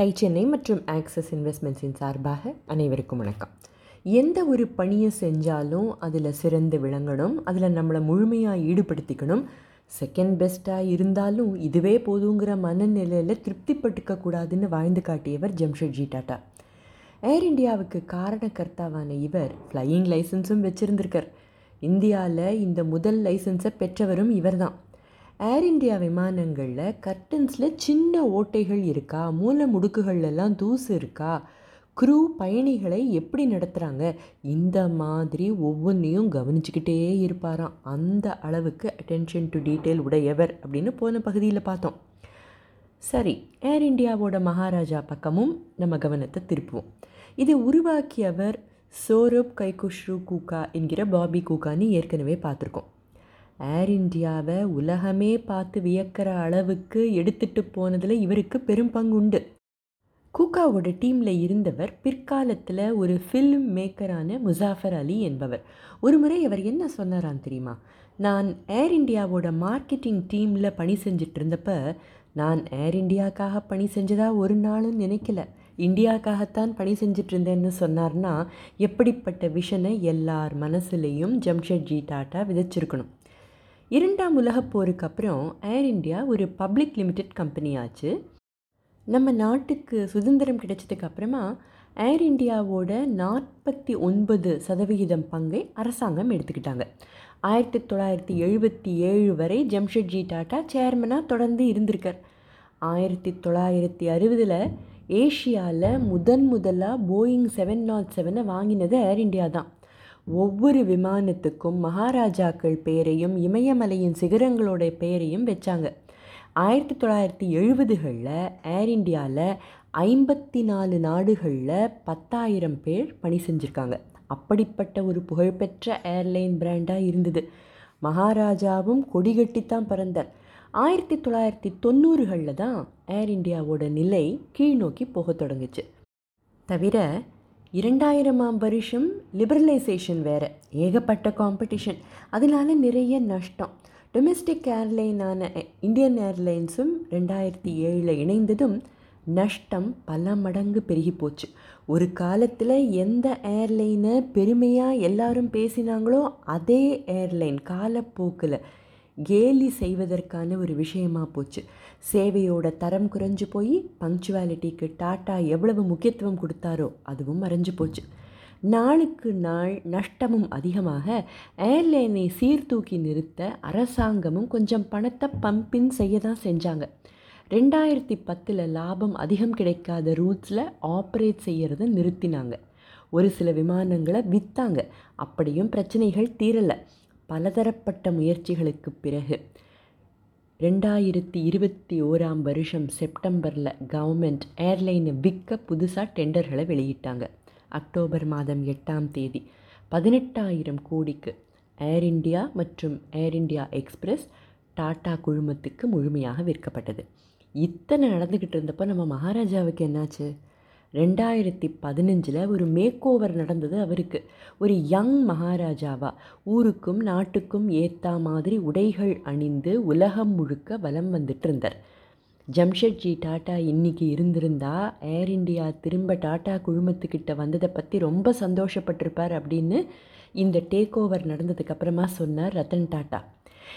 Tie Chennai மற்றும் access இன்வெஸ்ட்மெண்ட்ஸின் சார்பாக அனைவருக்கும் வணக்கம். எந்த ஒரு பணியை செஞ்சாலும் அதில் சிறந்து விளங்கணும் அதில் நம்மளை முழுமையாக ஈடுபடுத்திக்கணும். செகண்ட் பெஸ்ட்டாக இருந்தாலும் இதுவே போதுங்கிற மனநிலையில் திருப்திப்பட்டுக்க கூடாதுன்னு வாழ்ந்து காட்டியவர் ஜம்ஷெட்ஜி டாட்டா. ஏர் இந்தியாவுக்கு காரணக்கர்த்தாவான இவர் ஃப்ளையிங் லைசன்ஸும் வச்சுருந்திருக்கார். இந்தியாவில் இந்த முதல் லைசன்ஸை பெற்றவரும் இவர்தான். ஏர் இந்தியா விமானங்களில் கர்டன்ஸில் சின்ன ஓட்டைகள் இருக்கா? மூல முடுக்குகள்லாம் தூசு இருக்கா? க்ரூ பயணிகளை எப்படி நடத்துகிறாங்க இந்த மாதிரி ஒவ்வொன்றையும் கவனிச்சுக்கிட்டே இருப்பாராம். அந்த அளவுக்கு அட்டென்ஷன் டு டீட்டெயில் உடையவர் அப்படின்னு போன பகுதியில் பார்த்தோம். சரி ஏர் இந்தியாவோட மகாராஜா பக்கமும் நம்ம கவனத்தை திருப்புவோம். இதை உருவாக்கியவர் சோரப் கைகுஷ்ரு கூகா என்கிற பாபி கூகான்னு ஏற்கனவே பார்த்துருக்கோம். ஏர் இண்டியாவை உலகமே பார்த்து வியக்கிற அளவுக்கு எடுத்துகிட்டு போனதில் இவருக்கு பெரும் பங்கு உண்டு கூகாவோட டீமில் இருந்தவர் பிற்காலத்தில் ஒரு ஃபில்ம் மேக்கரான முசாஃபர் அலி என்பவர். ஒரு முறை அவர் என்ன சொன்னாரான் தெரியுமா? நான் ஏர் இண்டியாவோட மார்க்கெட்டிங் டீமில் பணி செஞ்சிட்டு இருந்தப்ப நான் ஏர் இண்டியாக்காக பணி செஞ்சதாக ஒரு நாளும் நினைக்கல. இந்தியாக்காகத்தான் பணி செஞ்சிட்டு இருந்தேன்னு சொன்னார்னா எப்படிப்பட்ட விஷனை எல்லார் மனசுலேயும் ஜம்ஷெட்ஜி டாட்டா விதைச்சிருக்கணும். இரண்டாம் உலகப் போருக்கு அப்புறம் ஏர் இந்தியா ஒரு பப்ளிக் லிமிடெட் கம்பெனி ஆச்சு. நம்ம நாட்டுக்கு சுதந்திரம் கிடைச்சதுக்கு அப்புறமா ஏர் இண்டியாவோட நாற்பத்தி ஒன்பது சதவிகிதம் பங்கை அரசாங்கம் எடுத்துக்கிட்டாங்க. ஆயிரத்தி தொள்ளாயிரத்தி எழுபத்தி ஏழு வரை ஜம்ஷெட்ஜி டாட்டா சேர்மனாக தொடர்ந்து இருந்திருக்கார். ஆயிரத்தி தொள்ளாயிரத்தி அறுபதில் ஏஷியாவில் முதன் முதலாக போயிங் செவன் நாட் செவனை வாங்கினது ஏர் இண்டியா தான். ஒவ்வொரு விமானத்துக்கும் மகாராஜாக்கள் பெயரையும் இமயமலையின் சிகரங்களோட பெயரையும் வச்சாங்க. ஆயிரத்தி தொள்ளாயிரத்தி எழுபதுகளில் ஏர் இண்டியாவில் ஐம்பத்தி நாலு நாடுகளில் பத்தாயிரம் பேர் பணி செஞ்சுருக்காங்க. அப்படிப்பட்ட ஒரு புகழ்பெற்ற ஏர்லைன் பிராண்டாக இருந்தது. மகாராஜாவும் கொடிகட்டித்தான் பிறந்தார். ஆயிரத்தி தொள்ளாயிரத்தி தொண்ணூறுகளில் தான் ஏர் இந்தியாவோட நிலை கீழ்நோக்கி போக தொடங்குச்சு. தவிர இரண்டாயிரமாம் வருஷம் லிபரலைசேஷன் வேறு. ஏகப்பட்ட காம்படிஷன் அதனால நிறைய நஷ்டம். டொமெஸ்டிக் ஏர்லைனான இந்தியன் ஏர்லைன்ஸும் ரெண்டாயிரத்தி ஏழில் இணைந்ததும் நஷ்டம் பல மடங்கு பெருகி போச்சு. ஒரு காலத்தில் எந்த ஏர்லைனை பெருமையாக எல்லாரும் பேசினாங்களோ அதே ஏர்லைன் காலப்போக்கில் கேலி செய்வதற்கான ஒரு விஷயமா போச்சு. சேவையோட தரம் குறைஞ்சு போய் பங்க்சுவாலிட்டிக்கு டாட்டா எவ்வளவு முக்கியத்துவம் கொடுத்தாரோ அதுவும் மறைஞ்சு போச்சு. நாளுக்கு நாள் நஷ்டமும் அதிகமாக ஏர்லைனை சீர்தூக்கி நிறுத்த அரசாங்கமும் கொஞ்சம் பணத்தை பம்பின் செய்ய தான் செஞ்சாங்க. ரெண்டாயிரத்தி பத்தில் லாபம் அதிகம் கிடைக்காத ரூட்ஸில் ஆப்ரேட் செய்கிறத நிறுத்தினாங்க. ஒரு சில விமானங்களை விற்றாங்க அப்படியும் பிரச்சனைகள் தீரலை. பலதரப்பட்ட முயற்சிகளுக்கு பிறகு ரெண்டாயிரத்தி இருபத்தி ஓராம் வருஷம் செப்டம்பரில் கவர்மெண்ட் ஏர்லைனை விற்க புதுசாக டெண்டர்களை வெளியிட்டாங்க. அக்டோபர் மாதம் எட்டாம் தேதி பதினெட்டாயிரம் கோடிக்கு ஏர் இண்டியா மற்றும் ஏர் இண்டியா எக்ஸ்பிரஸ் டாடா குழுமத்துக்கு முழுமையாக விற்கப்பட்டது. இத்தனை நடந்துக்கிட்டு இருந்தப்போ நம்ம மகாராஜாவுக்கு என்னாச்சு? ரெண்டாயிரத்தி பதினஞ்சில் ஒரு மேக்கோவர் நடந்தது அவருக்கு. ஒரு யங் மகாராஜாவா. ஊருக்கும் நாட்டுக்கும் ஏற்ற மாதிரி உடைகள் அணிந்து உலகம் முழுக்க வலம் வந்துட்டு இருந்தார் ஜம்ஷெட்ஜி டாட்டா இன்னைக்கு இருந்திருந்தா ஏர் இண்டியா திரும்ப டாட்டா குழுமத்துக்கிட்ட வந்ததை பற்றி ரொம்ப சந்தோஷப்பட்டிருப்பார் அப்படின்னு இந்த டேக் ஓவர் நடந்ததுக்கப்புறமா சொன்னார் ரத்தன் டாட்டா.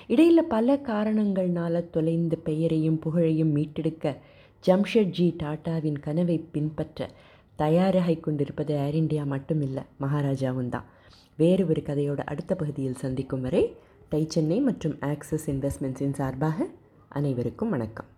இடையில் பல காரணங்கள்னால தொலைந்த பெயரையும் புகழையும் மீட்டெடுக்க ஜம்ஷெட்ஜி டாட்டாவின் கனவை பின்பற்ற தயாராகி கொண்டிருப்பது ஏர் இந்தியா மட்டும் இல்லை மகாராஜாவும் தான். வேறு ஒரு கதையோட அடுத்த பகுதியில் சந்திக்கும் வரை டை சென்னை மற்றும் ஆக்சிஸ் இன்வெஸ்ட்மெண்ட்ஸின் சார்பாக அனைவருக்கும் வணக்கம்.